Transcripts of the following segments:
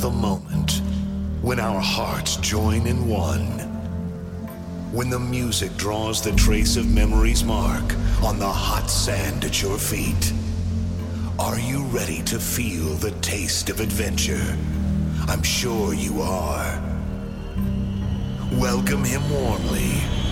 the moment when our hearts join in one. When the music draws the trace of memory's mark on the hot sand at your feet. Are you ready to feel the taste of adventure? I'm sure you are. Welcome him warmly.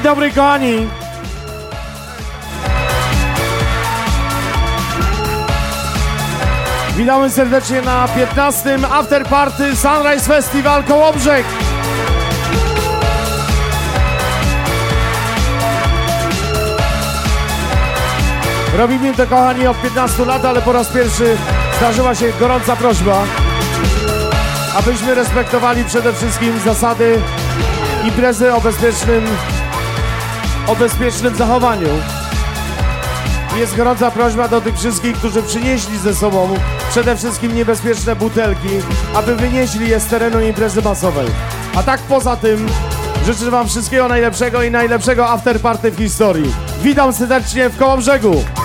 Dobry, kochani! Witamy serdecznie na 15. After Party Sunrise Festival Kołobrzeg. Robimy to kochani od 15 lat, ale po raz pierwszy zdarzyła się gorąca prośba, abyśmy respektowali przede wszystkim zasady imprezy o bezpiecznym, o bezpiecznym zachowaniu. Jest gorąca prośba do tych wszystkich, którzy przynieśli ze sobą przede wszystkim niebezpieczne butelki, aby wynieśli je z terenu imprezy masowej. A tak poza tym życzę Wam wszystkiego najlepszego i najlepszego afterparty w historii. Witam serdecznie w Kołobrzegu. Mateusz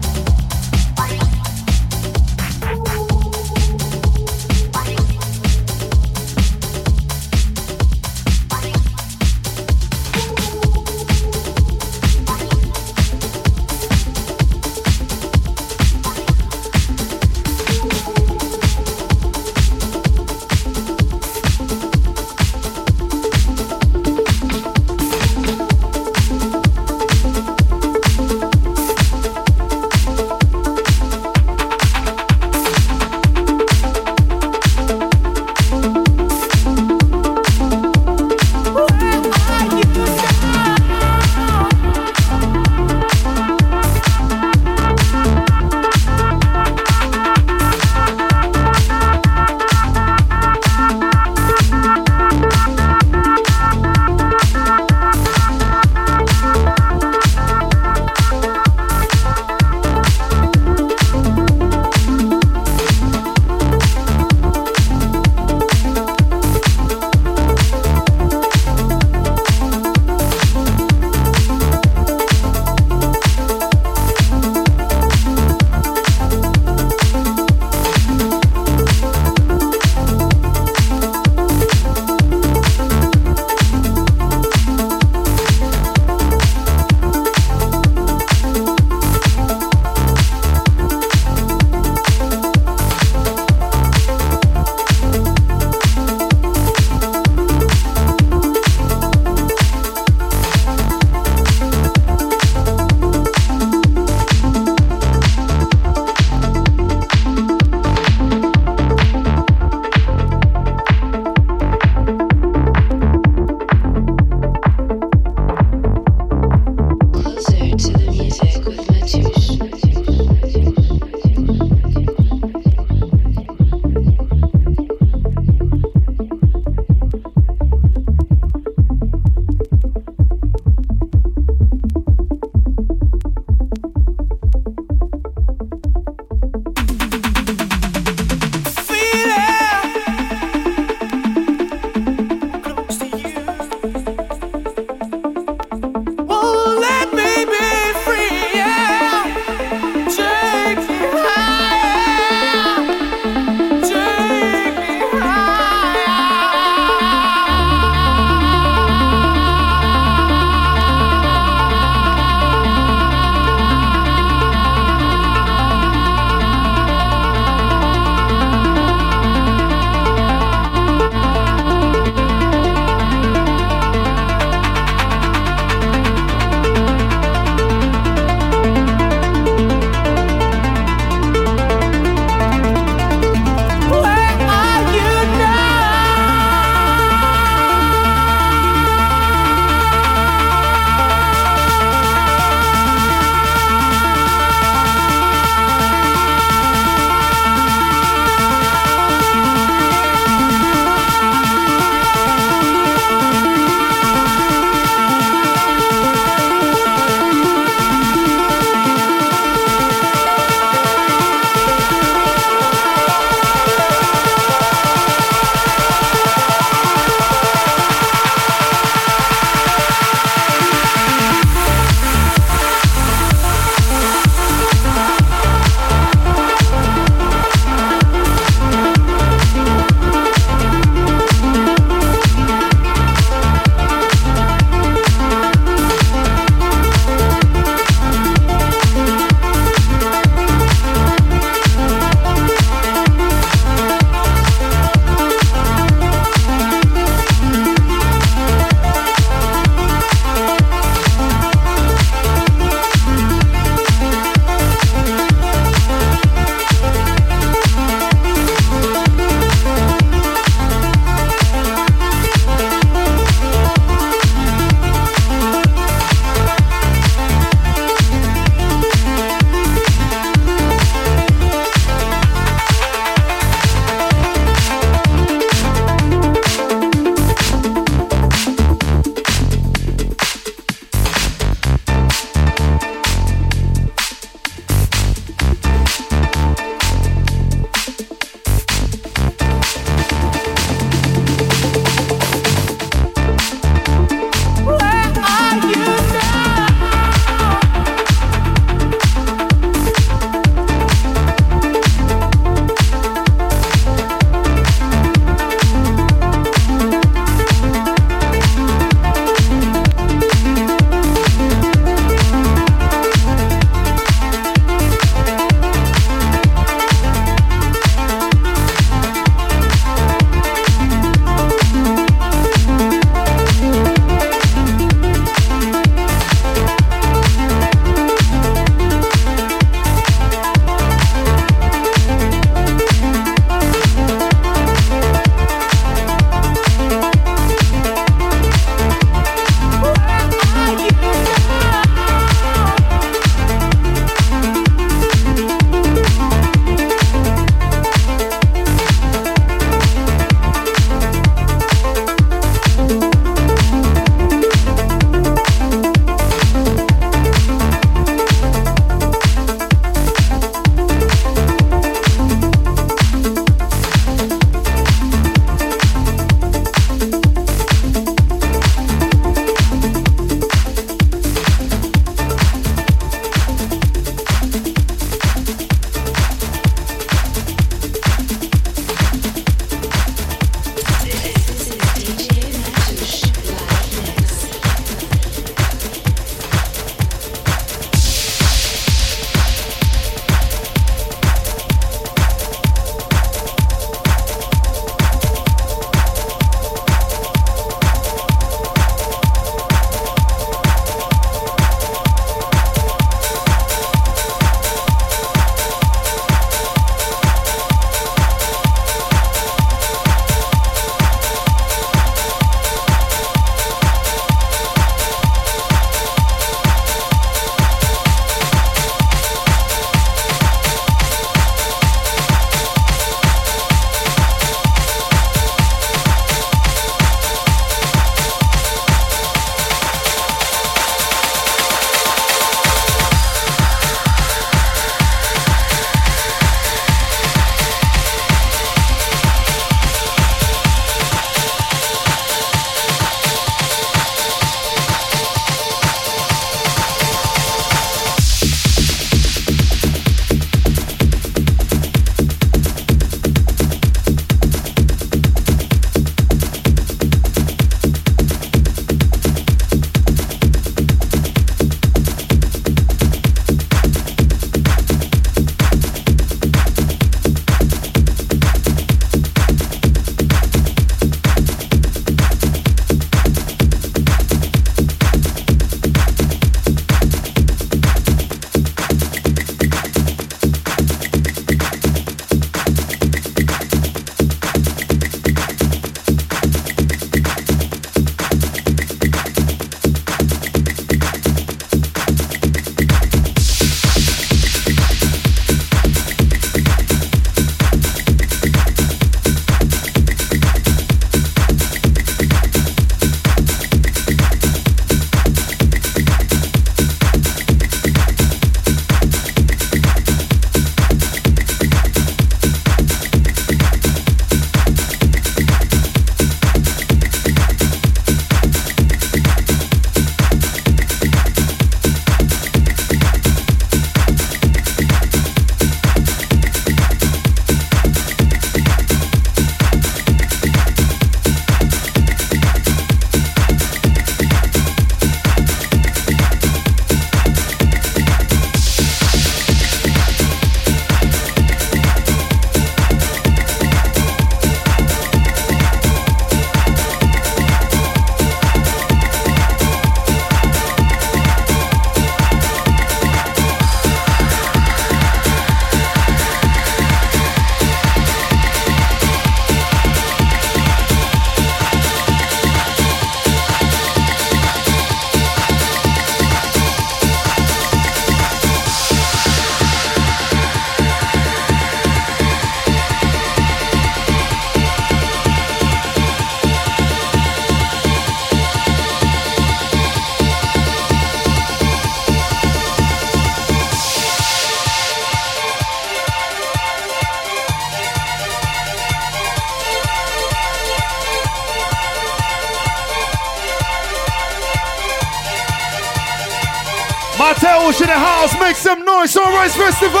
some Sunrise Festival!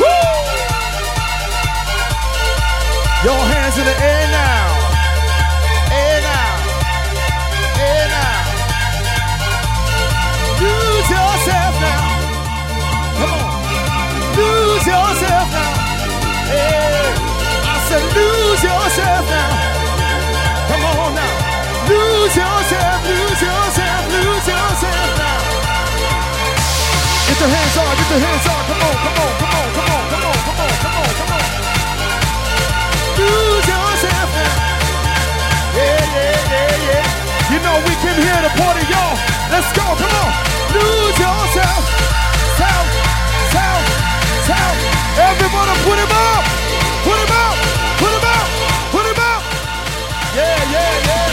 Woo! Your hands in the air your hands on. Come on, come on, come on, come on, come on, come on, come on, come on. Lose yourself now. Yeah, yeah, yeah, yeah. You know we came here to party, y'all. Let's go, come on. Lose yourself. Self, self, self. Everybody put him up. Put him up. Put him up. Put him up. Yeah, yeah, yeah,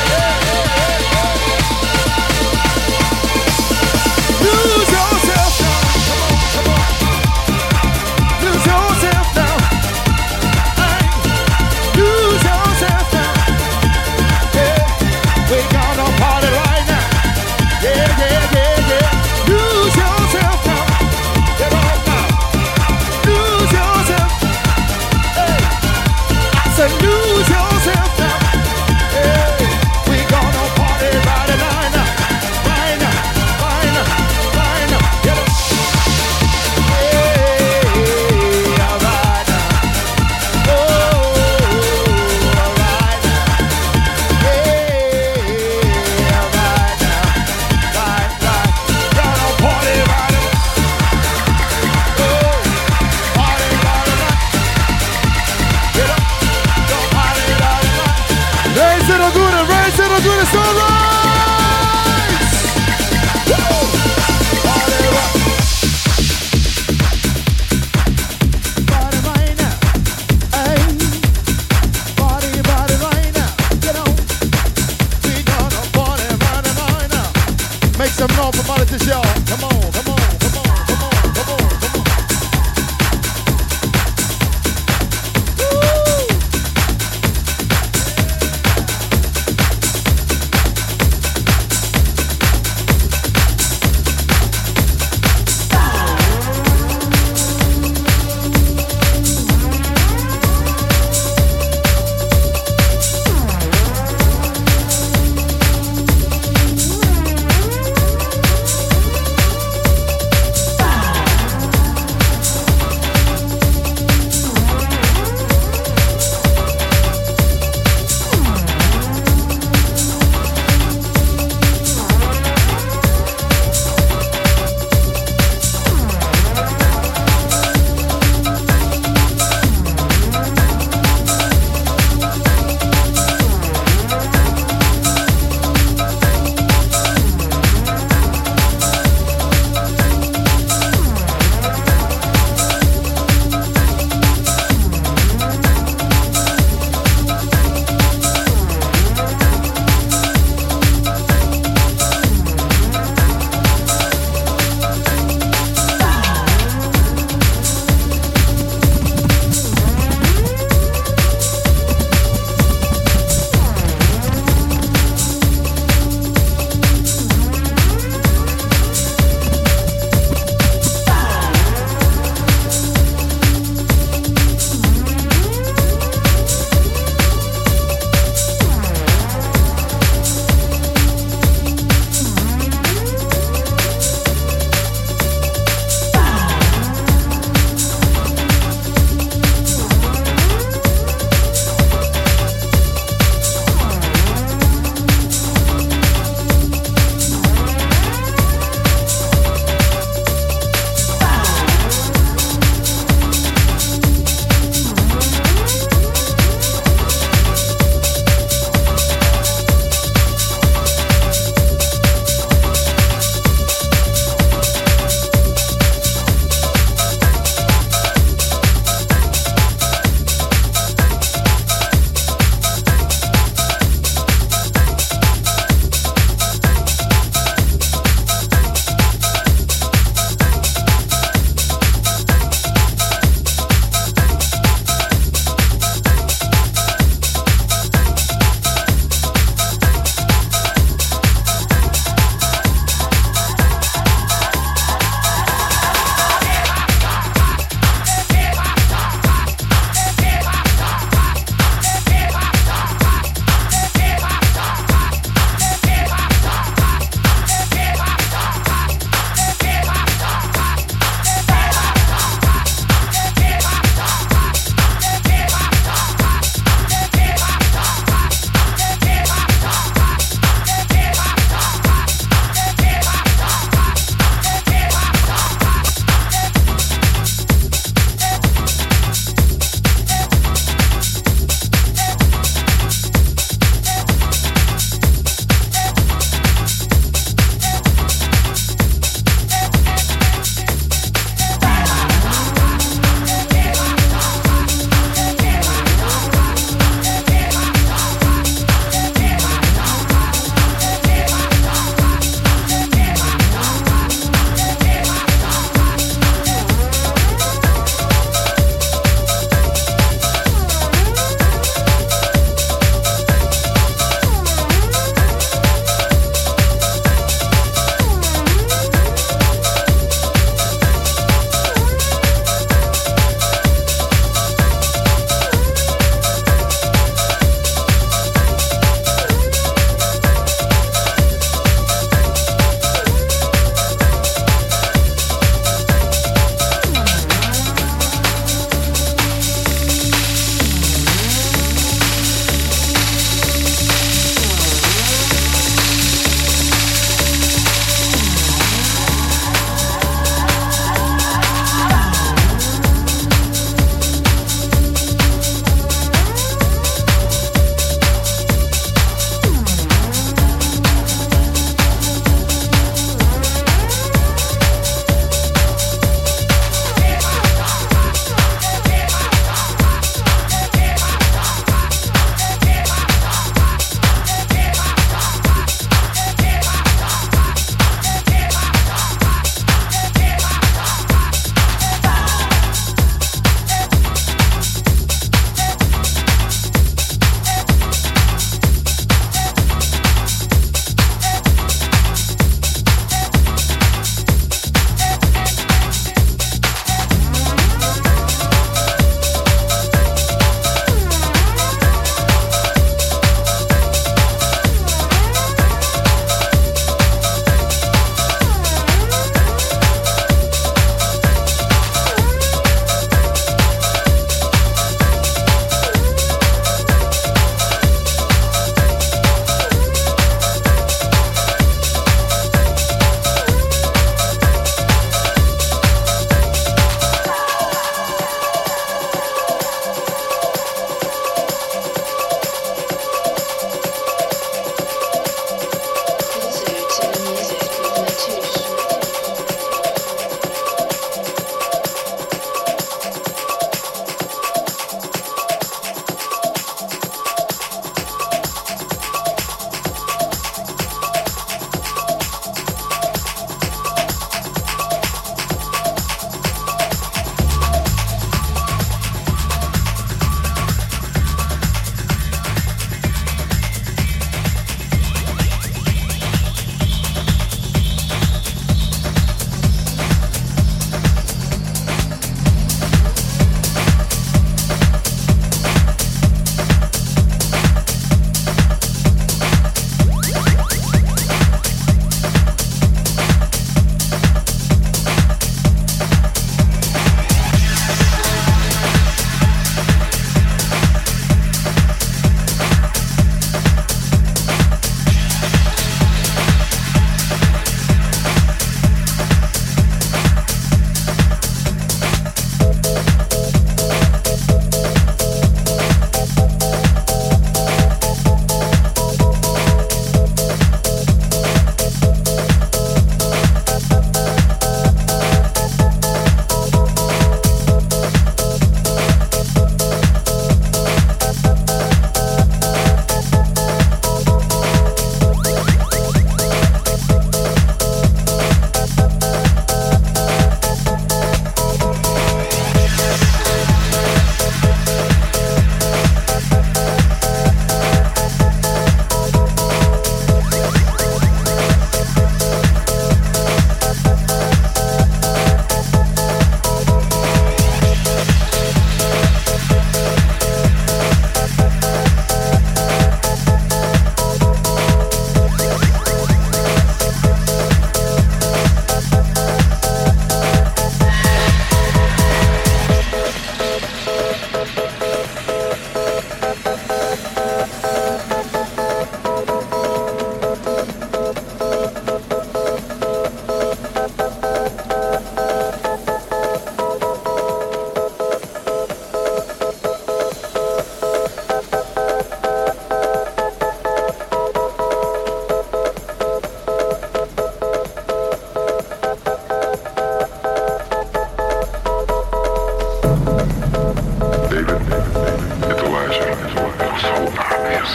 David, it was, it was so obvious.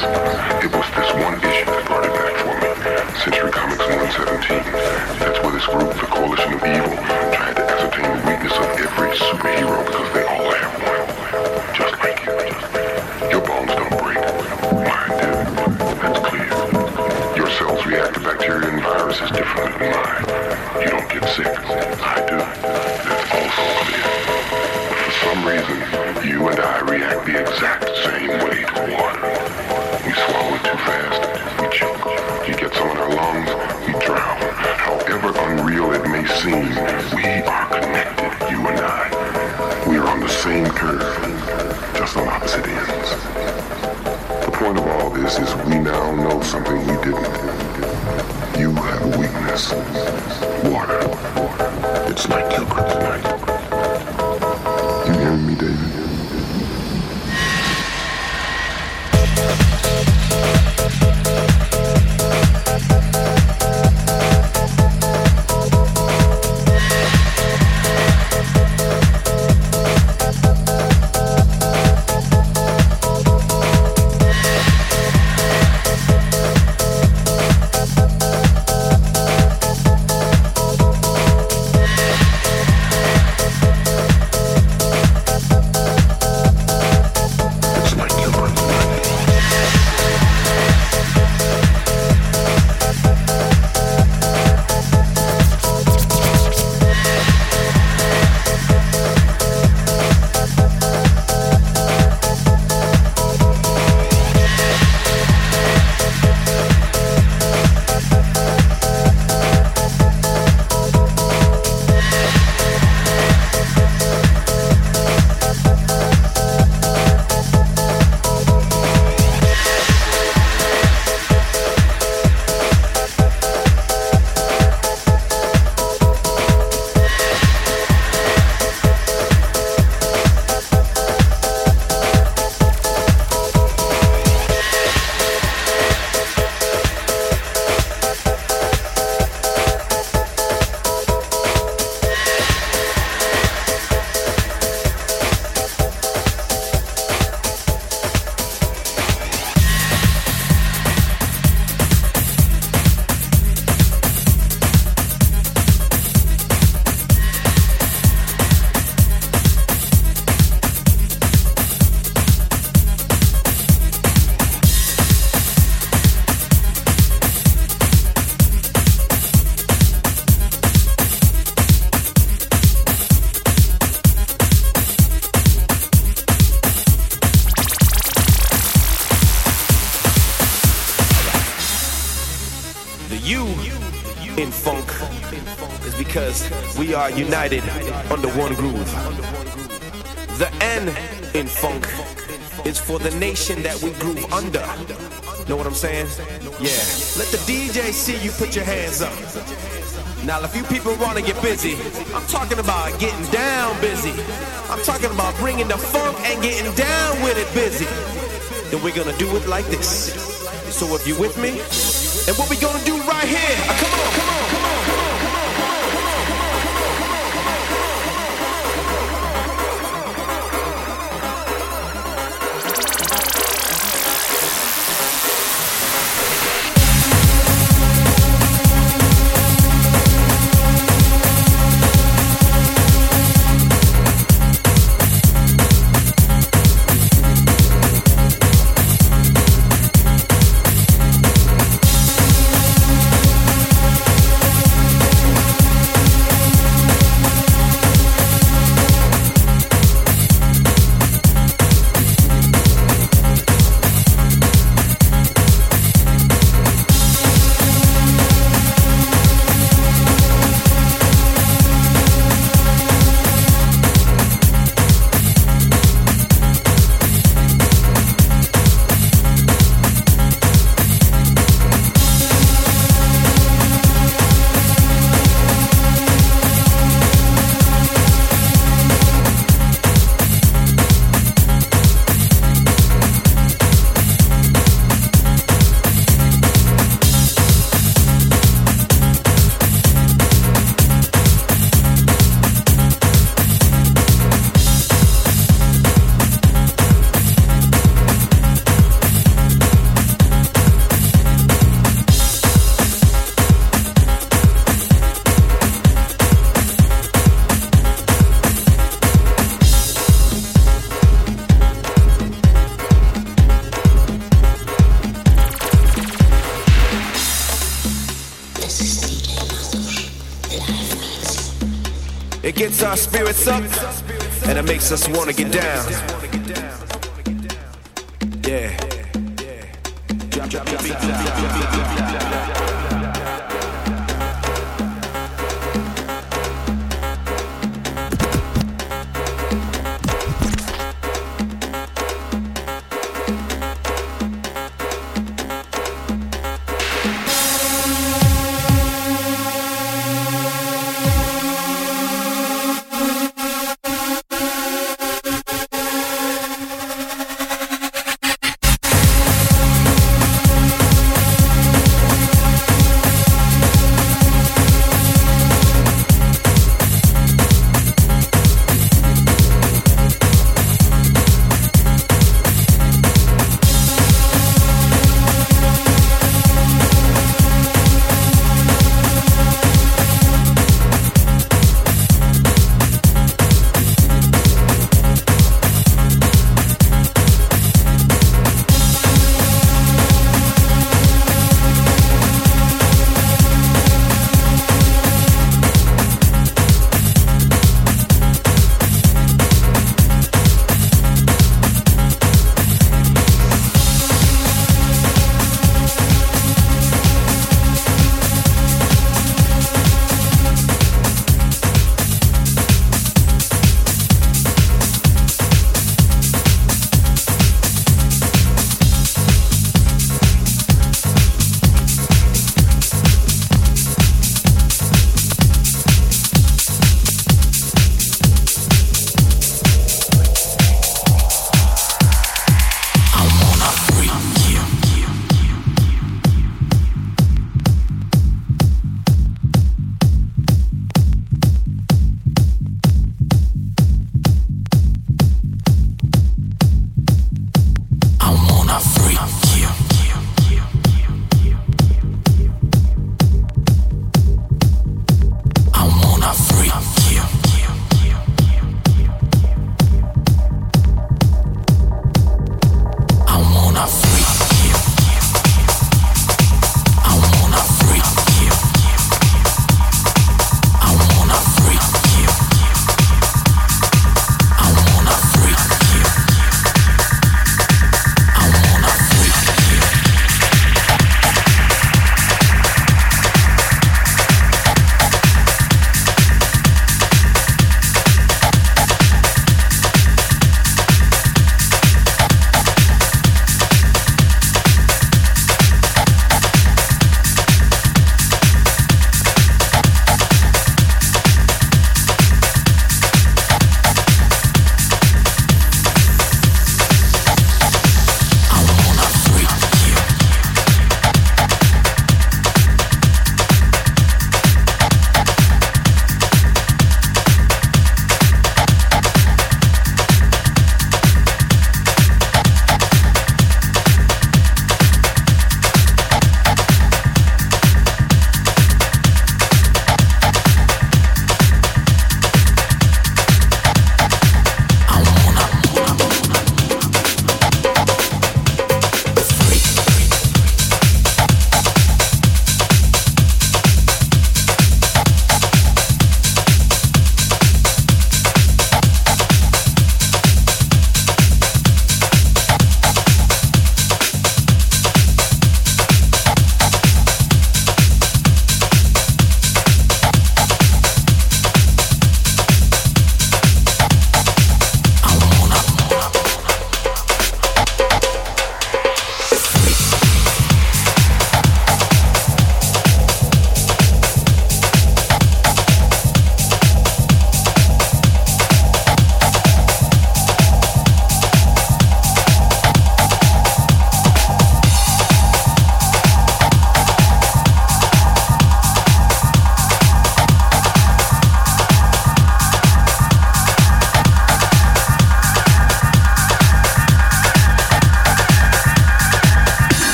It was this one issue that brought it back for me. Century Comics 117. That's where this group, the Coalition of Evil, tried to ascertain the weakness of every superhero because they all have one. Just like you. Your bones don't break. Mine do. That's clear. Your cells react to bacteria and viruses differently than mine. You don't get sick. I do. That's also clear reason, you and I react the exact same way to water. We swallow it too fast, we choke. It gets on our lungs, we drown. However unreal it may seem, we are connected, you and I. We are on the same curve, just on opposite ends. The point of all this is we now know something we didn't. You have a weakness. Water. It's like you we are united under one groove. The N in funk is for the nation that we groove under. Know what I'm saying? Yeah. Let the DJ see you put your hands up. Now, if you people want to get busy, I'm talking about getting down busy. I'm talking about bringing the funk and getting down with it busy. Then we're gonna do it like this. So if you with me, and what we gonna do right here? Come on, come on. Spirits up and it makes us want to get down.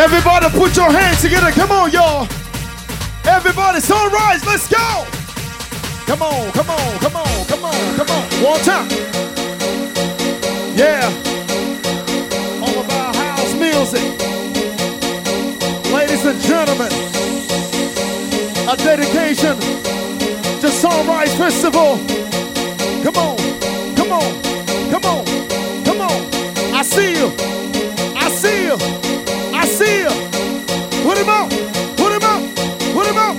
Everybody put your hands together. Come on, y'all. Everybody, sunrise, let's go. Come on, come on, come on, come on, come on. One time. Yeah. All about house music. Ladies and gentlemen, a dedication to Sunrise Festival. Come on, come on, come on, come on. I see you. I see you him out. Put him out. Put him out.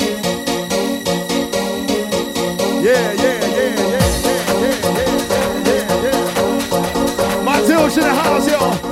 Yeah, yeah, yeah, yeah, yeah, yeah, yeah, yeah, yeah. Matilda in the house, y'all.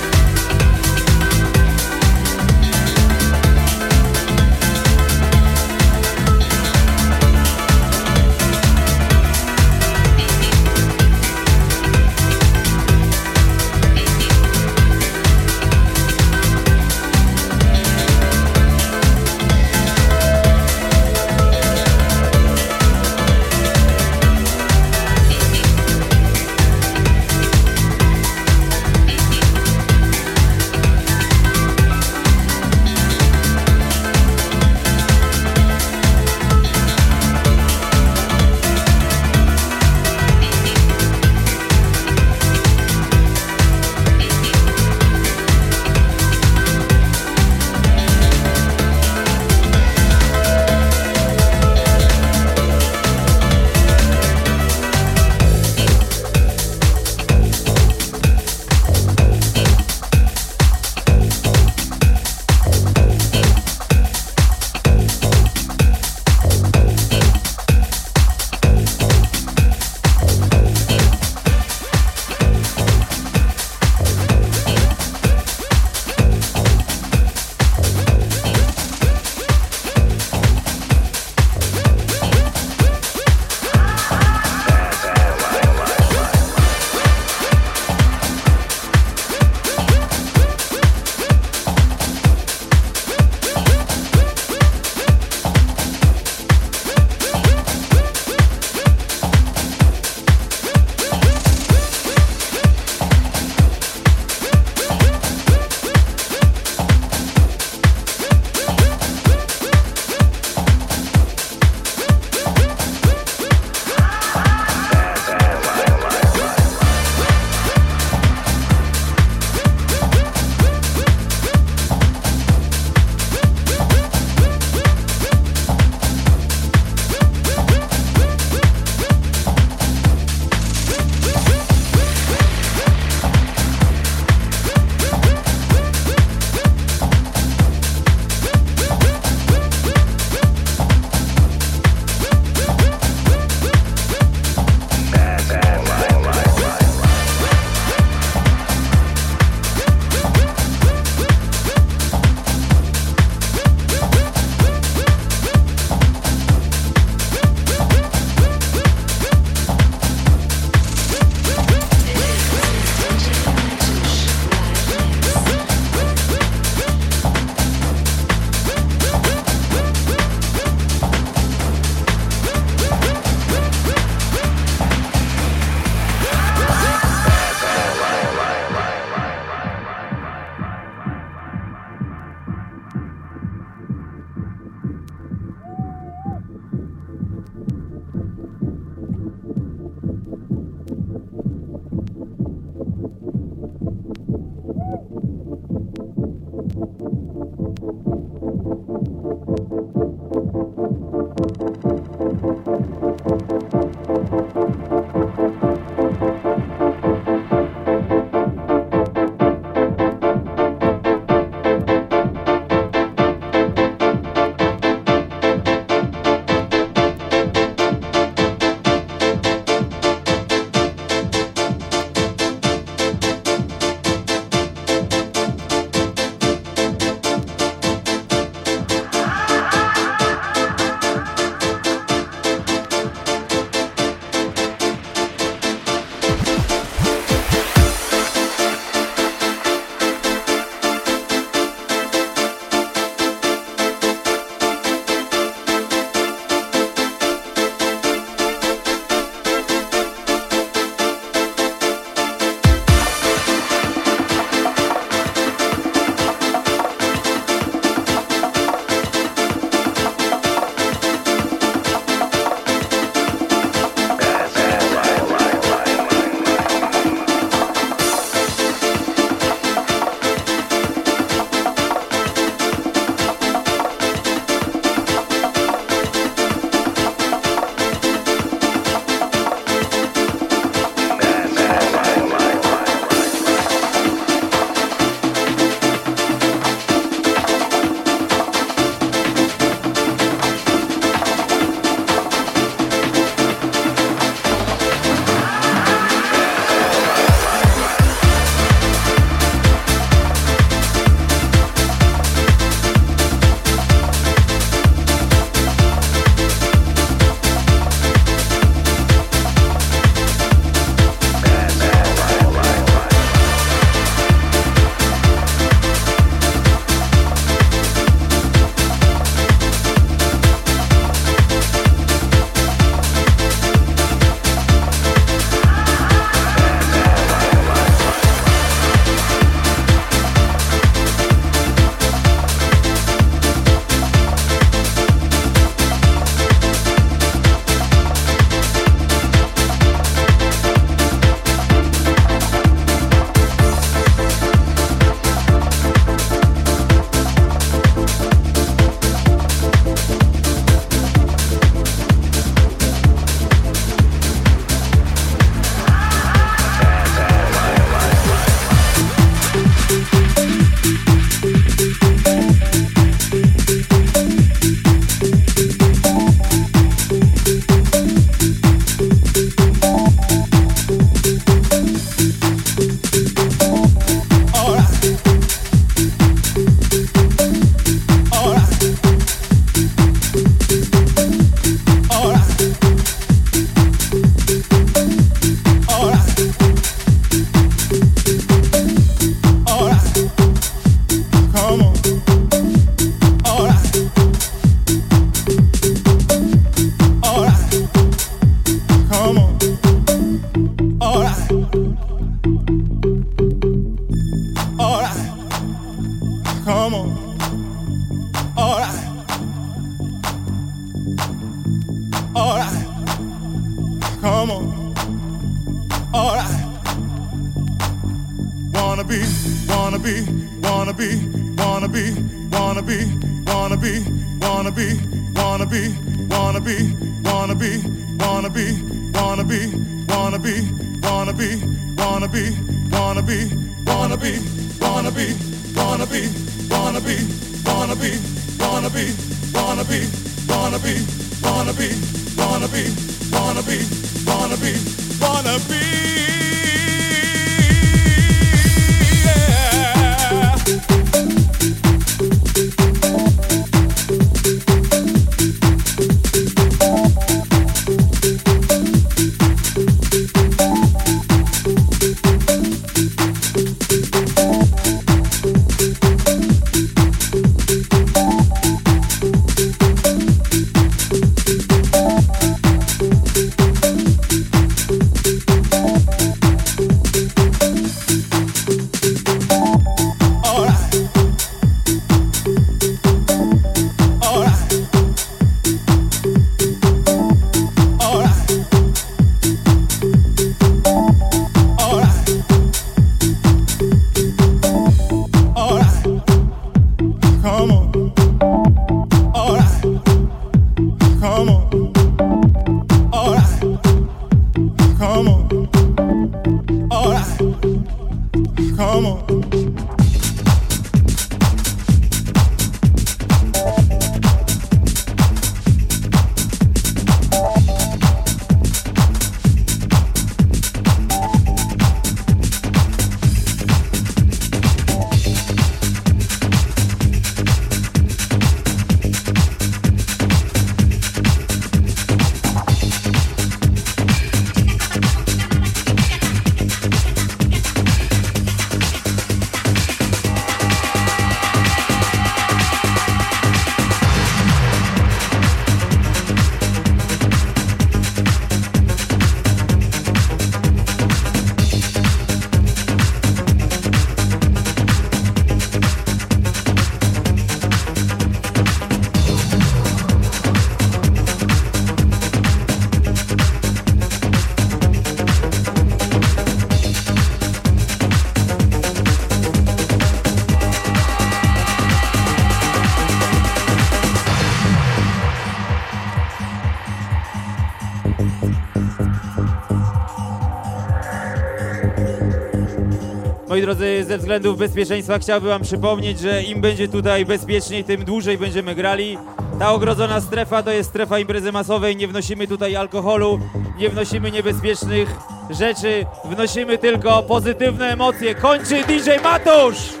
Moi drodzy, ze względów bezpieczeństwa chciałbym wam przypomnieć, że im będzie tutaj bezpieczniej, tym dłużej będziemy grali. Ta ogrodzona strefa to jest strefa imprezy masowej, nie wnosimy tutaj alkoholu, nie wnosimy niebezpiecznych rzeczy, wnosimy tylko pozytywne emocje. Kończy DJ Matusz!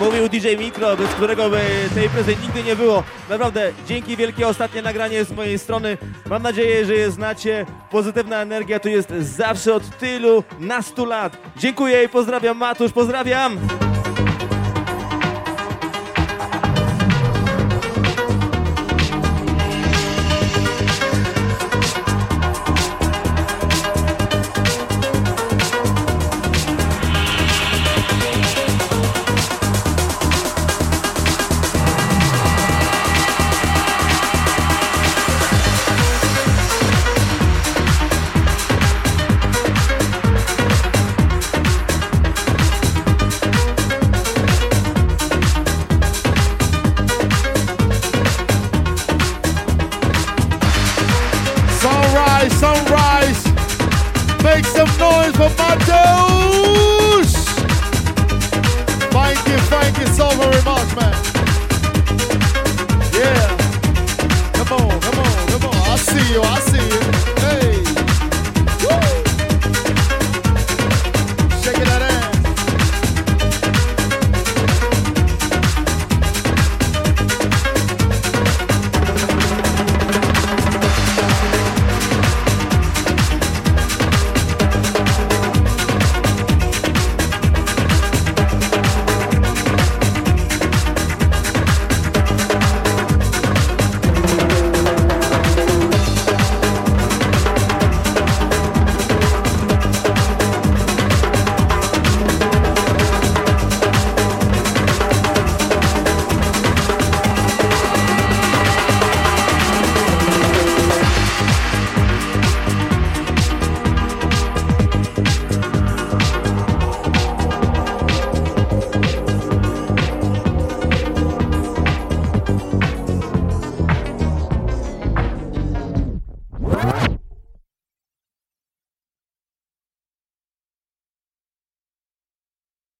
Mówił DJ Mikro, bez którego by tej imprezy nigdy nie było. Naprawdę, dzięki wielkie ostatnie nagranie z mojej strony. Mam nadzieję, że je znacie. Pozytywna energia tu jest zawsze od tylu, nastu lat. Dziękuję i pozdrawiam Matusz, pozdrawiam!